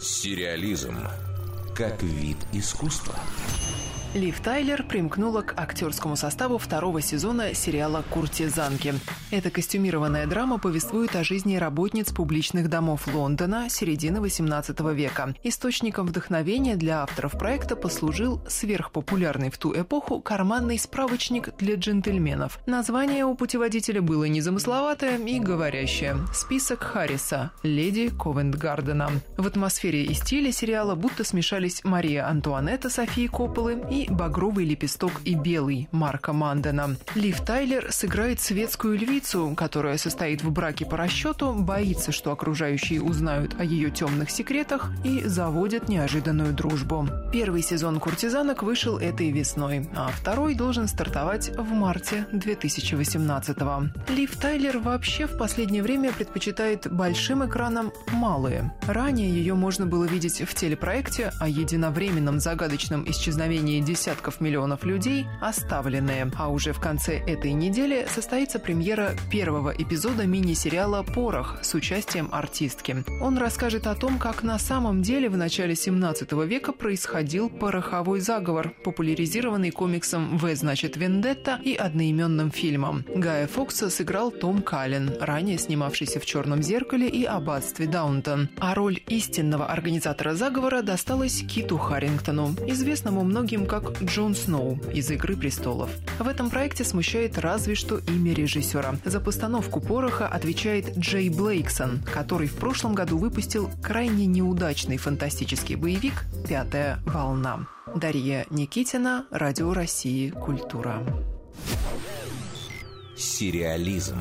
Сериализм как вид искусства. Лив Тайлер примкнула к актерскому составу второго сезона сериала «Куртизанки». Эта костюмированная драма повествует о жизни работниц публичных домов Лондона середины XVIII века. Источником вдохновения для авторов проекта послужил сверхпопулярный в ту эпоху карманный справочник для джентльменов. Название у путеводителя было незамысловатое и говорящее «Список Харриса. Леди Ковент-Гардена». В атмосфере и стиле сериала будто смешались Мария Антуанетта Софии Копполы и «Багровый лепесток» и «Белый» Марка Мандена. Лив Тайлер сыграет светскую львицу, которая состоит в браке по расчету, боится, что окружающие узнают о ее темных секретах и заводит неожиданную дружбу. Первый сезон «Куртизанок» вышел этой весной, а второй должен стартовать в марте 2018-го. Лив Тайлер вообще в последнее время предпочитает большим экраном малые. Ранее ее можно было видеть в телепроекте о единовременном загадочном исчезновении десятков миллионов людей оставленные. А уже в конце этой недели состоится премьера первого эпизода мини-сериала «Порох» с участием артистки. Он расскажет о том, как на самом деле в начале 17 века происходил пороховой заговор, популяризированный комиксом «В значит Вендетта» и одноименным фильмом. Гая Фокса сыграл Том Каллен, ранее снимавшийся в «Черном зеркале» и «Аббатстве Даунтон». А роль истинного организатора заговора досталась Киту Харрингтону, известному многим как как Джон Сноу из «Игры престолов». В этом проекте смущает разве что имя режиссера. За постановку «Пороха» отвечает Джей Блейксон, который в прошлом году выпустил крайне неудачный фантастический боевик «Пятая волна». Дарья Никитина, Радио России «Культура». Сериализм.